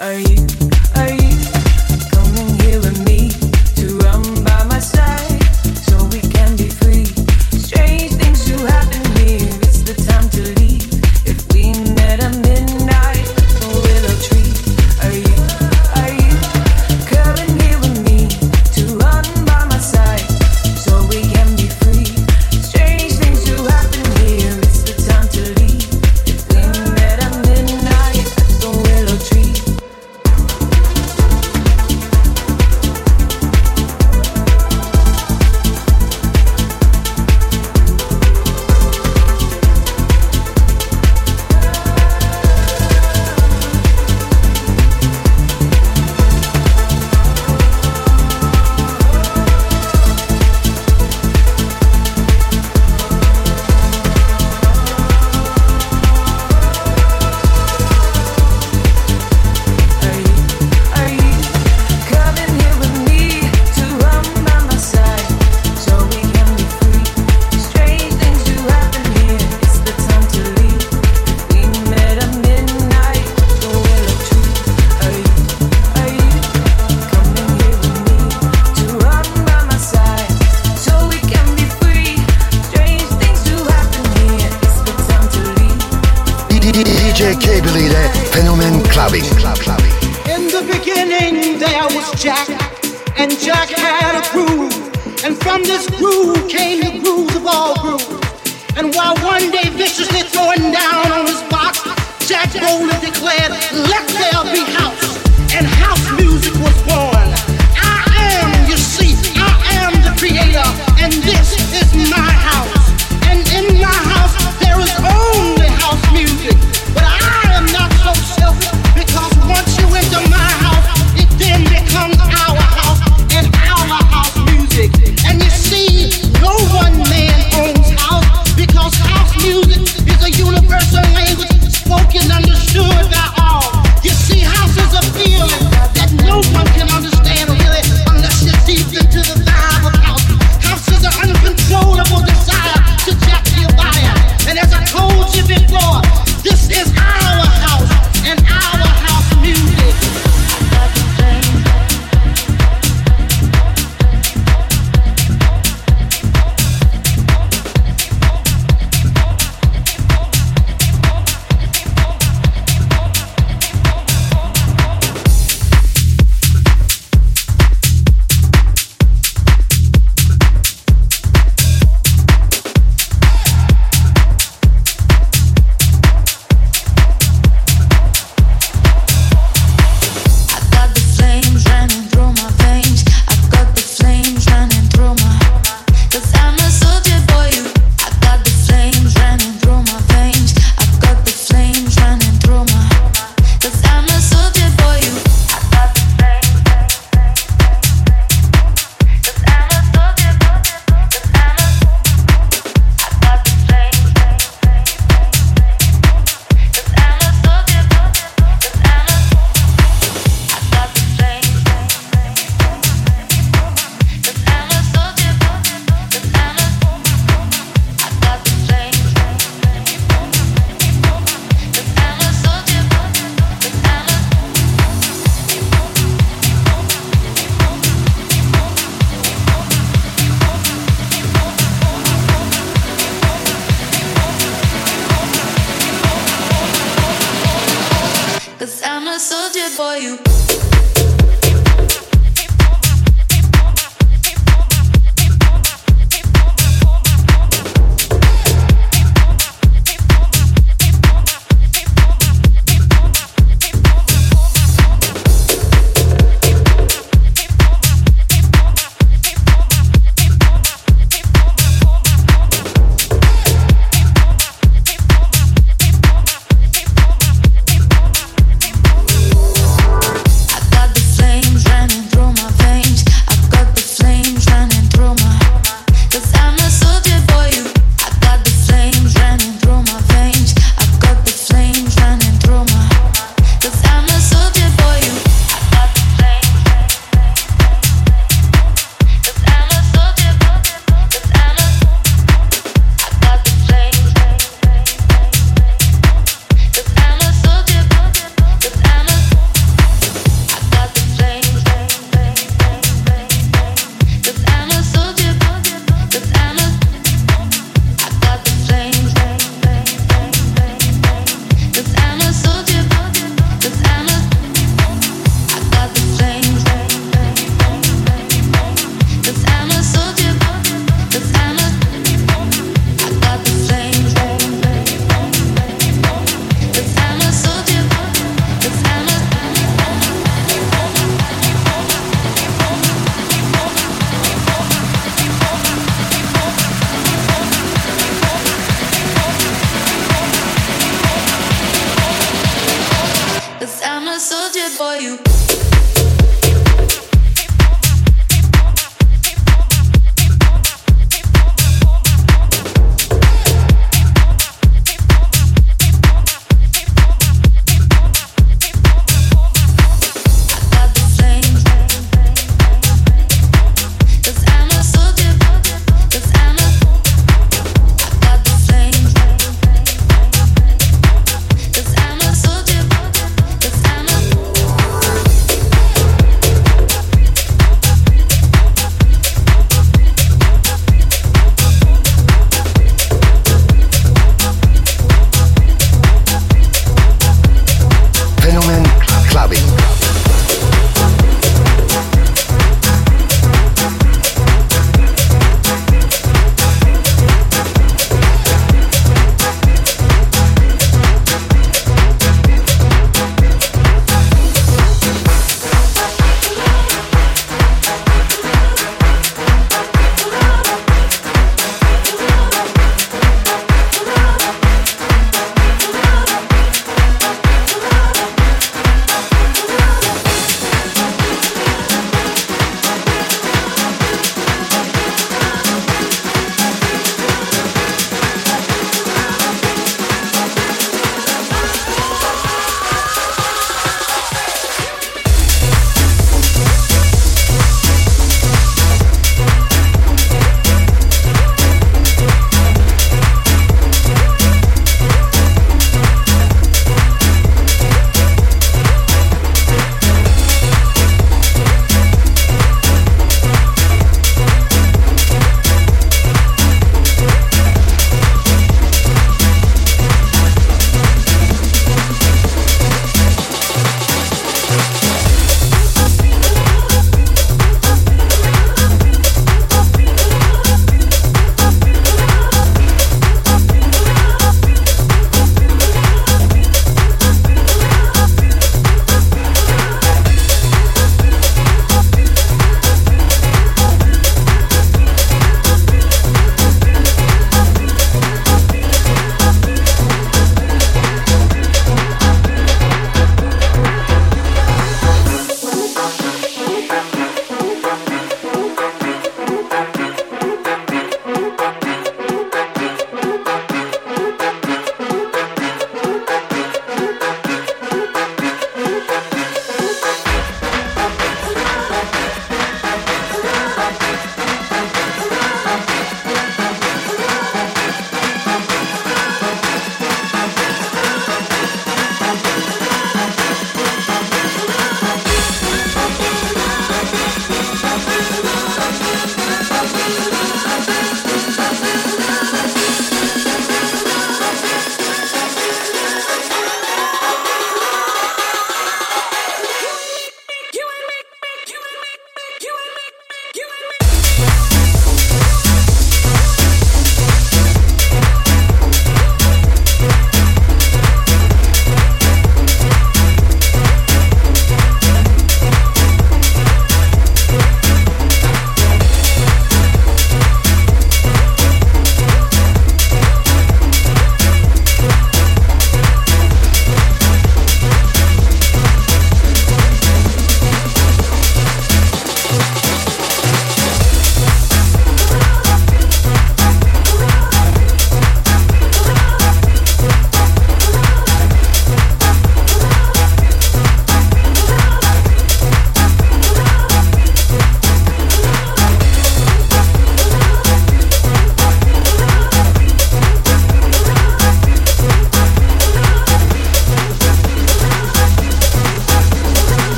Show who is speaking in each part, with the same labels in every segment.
Speaker 1: Are you?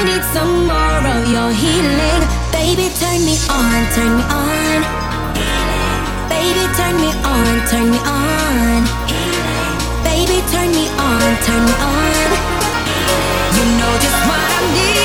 Speaker 2: I
Speaker 3: need some more of your healing. Baby, turn me on, turn me on. Baby, turn me on, turn me on. Baby, turn me on, turn me on. You know just what I'm needing.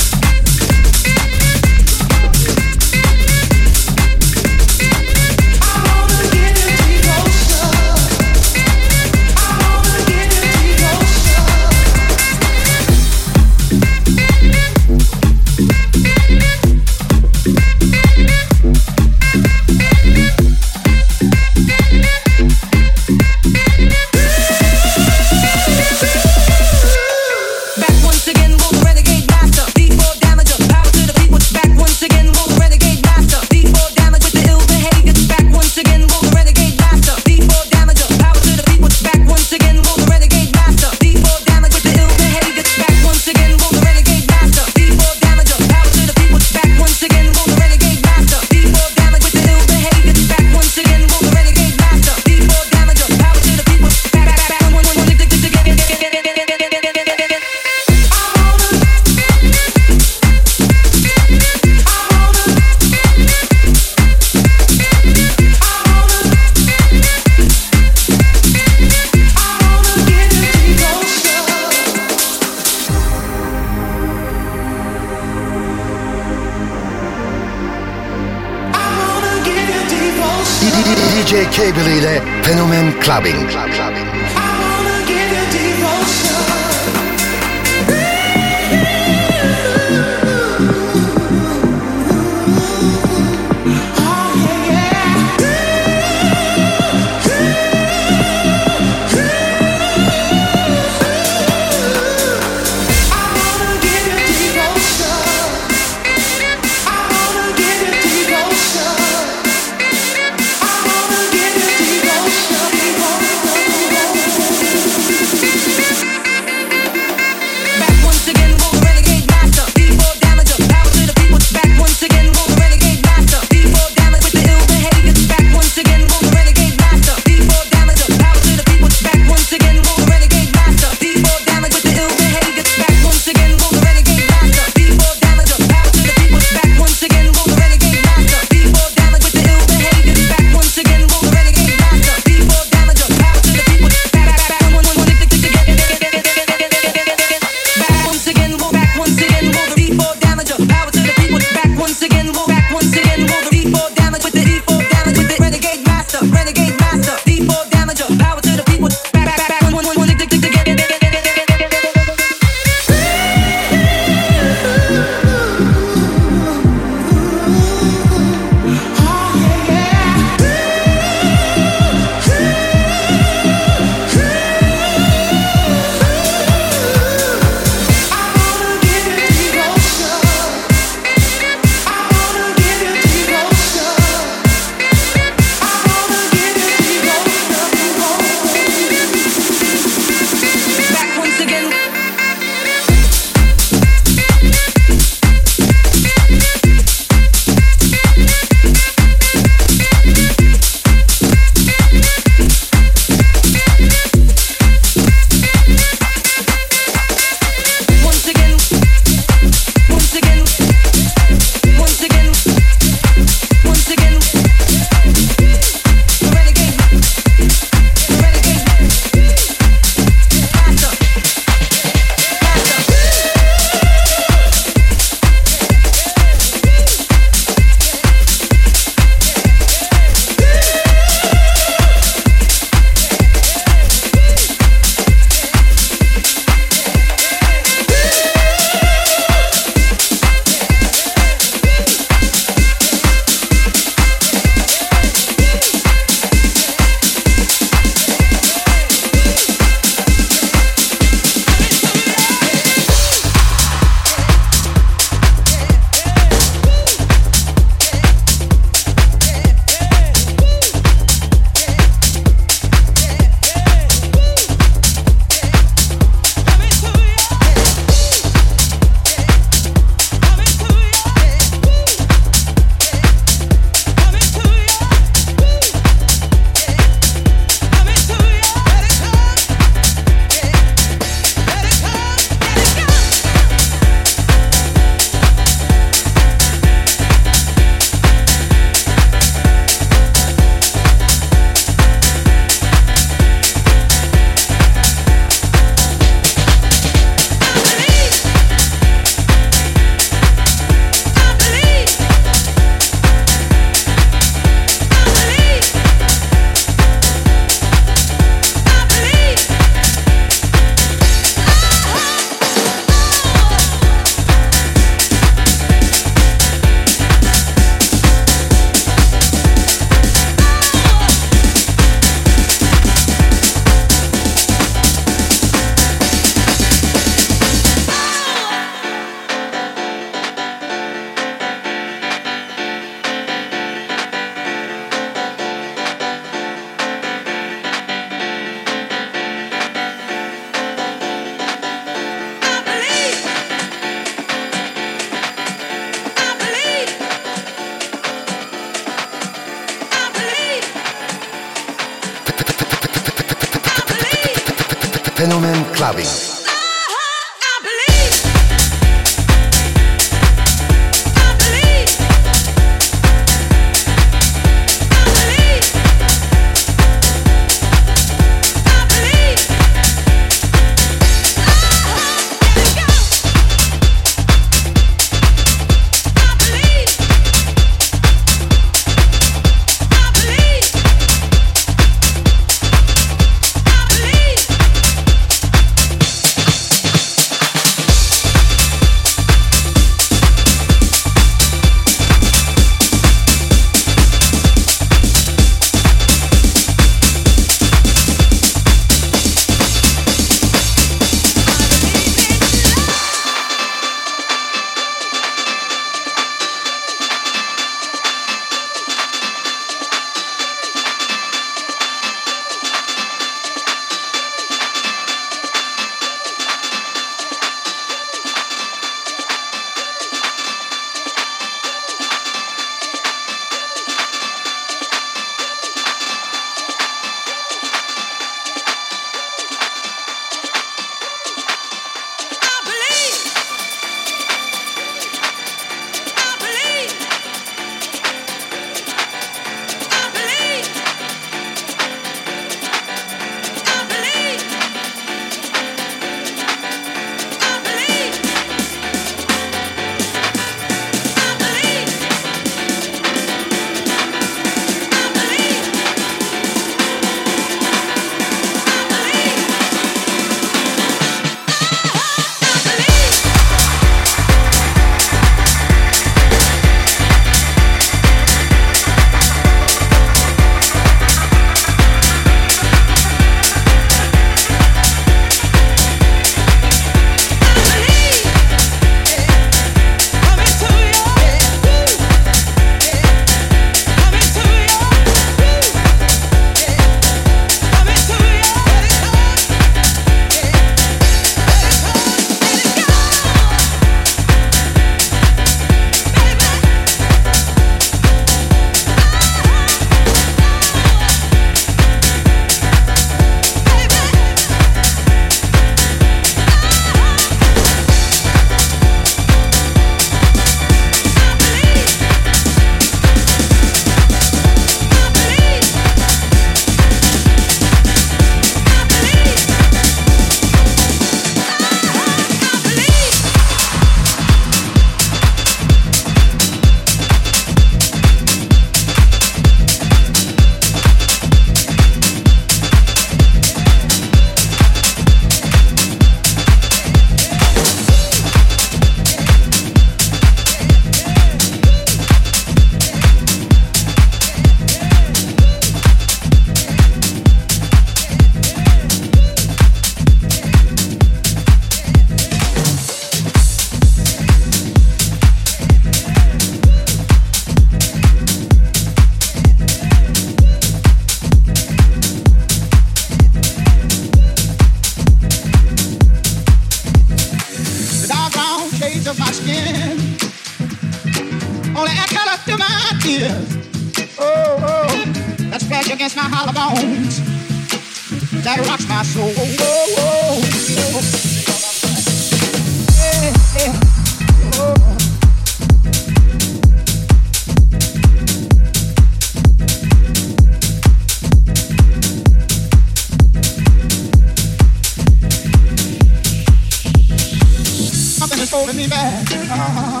Speaker 3: Is
Speaker 4: holding me back. Uh-huh.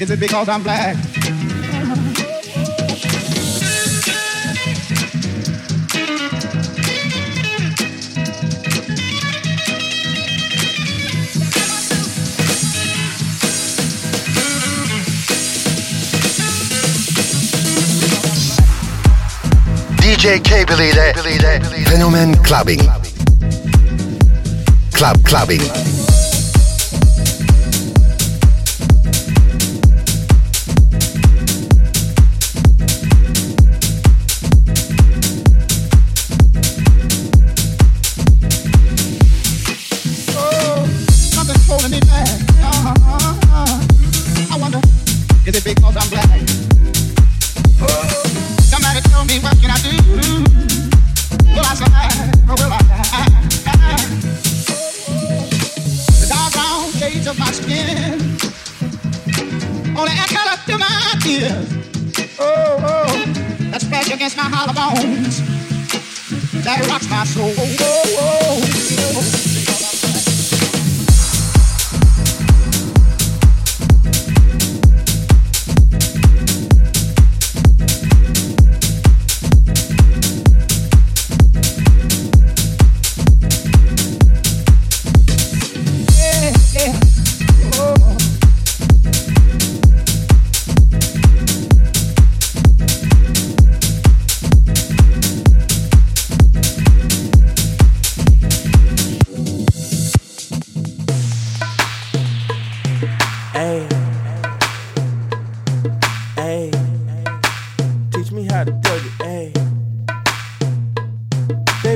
Speaker 4: Is it because I'm black?
Speaker 5: DJ Cable ile Fenomen Clubbin'. Club Clubbing.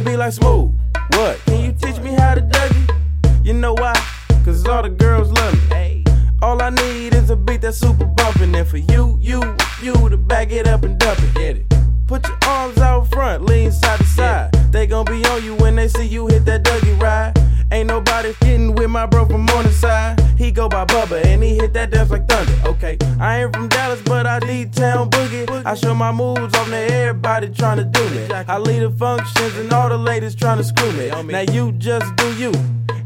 Speaker 6: Be like smooth. What? Can you teach me how to Dougie? You know why? Cause all the girls love me. All I need is a beat that's super bumpin'. And for you, you, you to back it up and dump it. Get it. Put your arms out front, lean side to side. They gon' be on you when they see you hit that Dougie ride. Ain't nobody getting with my bro from Morningside. He go by Bubba and he hit that dance like thunder. Okay, I ain't from Dallas, but I I D-town boogie. I show my moves on to everybody trying to do me. I lead the functions and all the ladies trying to screw me. Now you just do you,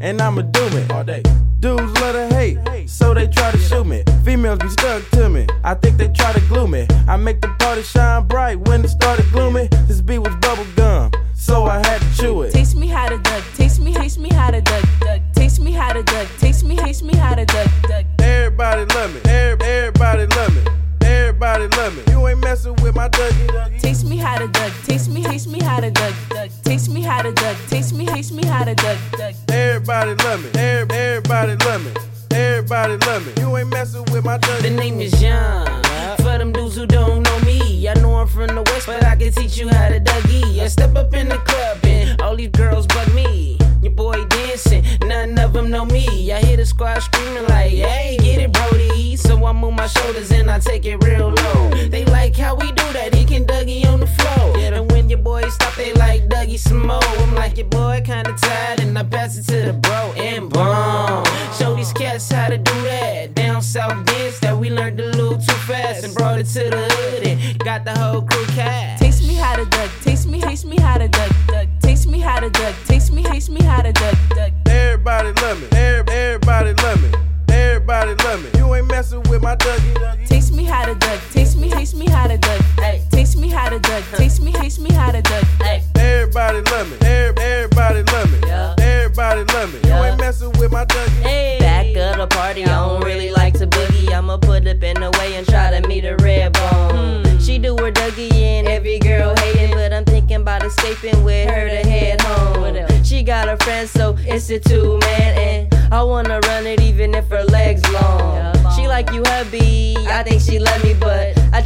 Speaker 6: and I'ma do me all day. Dudes love to hate, so they try to shoot me. Females be stuck to me. I think they try to glue me. I make the party shine bright when it started gloomy. This beat was bubble gum, so I had to chew it.
Speaker 7: Teach me how to duck. teach me, taste me how to duck. Duck. Taste me how to duck. Taste me, taste me how to duck. duck.
Speaker 6: Everybody love me. Every- Everybody love me. Everybody love me. You ain't messing with my Dougie.
Speaker 7: Taste me how to duck. Taste me, taste me how to duck. duck. Taste me how to duck. Taste me, taste me how to duck. duck.
Speaker 6: Everybody love me. Every- Everybody love me. Everybody love me. You ain't messing with my Dougie.
Speaker 8: The name is John. For them dudes who don't know me, I know I'm from the west, but I can teach you how to Dougie. I step up in the club and all these girls bug me. Your boy dancing, none of them know me. I hear the squad screaming like, hey, get it, Brody. So I move my shoulders and I take it real low. They like how we do that, he can Dougie on the floor. Yeah, and when your boys stop, they like Dougie some more. I'm like, your boy kinda tired, and I pass it to the bro and boom. Show these cats how to do that. Down south dance that we learned a little too fast and brought it to the hood and got the whole crew cat.
Speaker 7: Taste me how to duck. Taste me, taste me how to duck. duck. Taste me how to duck. Teach me, taste me how to duck. duck.
Speaker 6: Everybody love me. Every- Everybody love me. Everybody love me. You ain't messing with my Dougie.
Speaker 7: Taste me how to duck.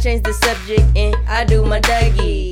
Speaker 9: Changed the subject and I do my Dougie.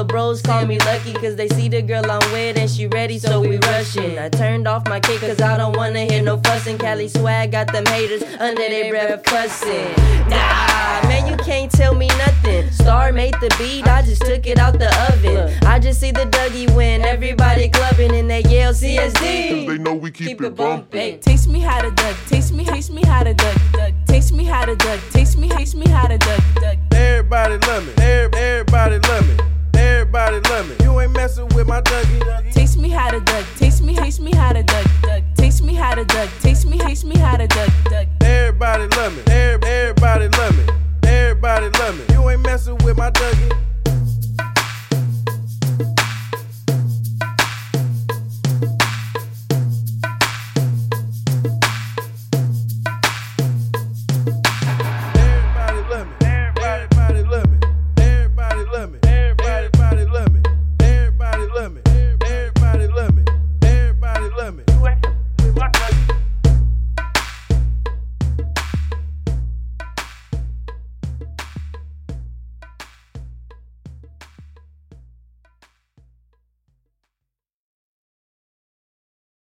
Speaker 9: All the bros call me lucky cause they see the girl I'm with and she ready, so we rushing. I turned off my kick cause I don't wanna hear no fussing. Cali swag got them haters under their breath cussing. Nah, man, you can't tell me nothing. Star made the beat, I just took it out the oven. I just see the Dougie win, everybody clubbing and they yell CSD.
Speaker 10: They know we keep, it bumping.
Speaker 7: Taste me how to duck, taste me, taste me how to duck, duck. Taste me how to duck, taste me, taste me how to duck, duck.
Speaker 6: Everybody love me. Every- Everybody love me everybody love me. You ain't messing with my Dougie.
Speaker 7: Teach me how to duck, teach me, teach me how to duck. Teach me how to duck, teach me, teach me how to duck.
Speaker 6: Everybody love me, everybody love me, everybody love me. You ain't messing with my Dougie.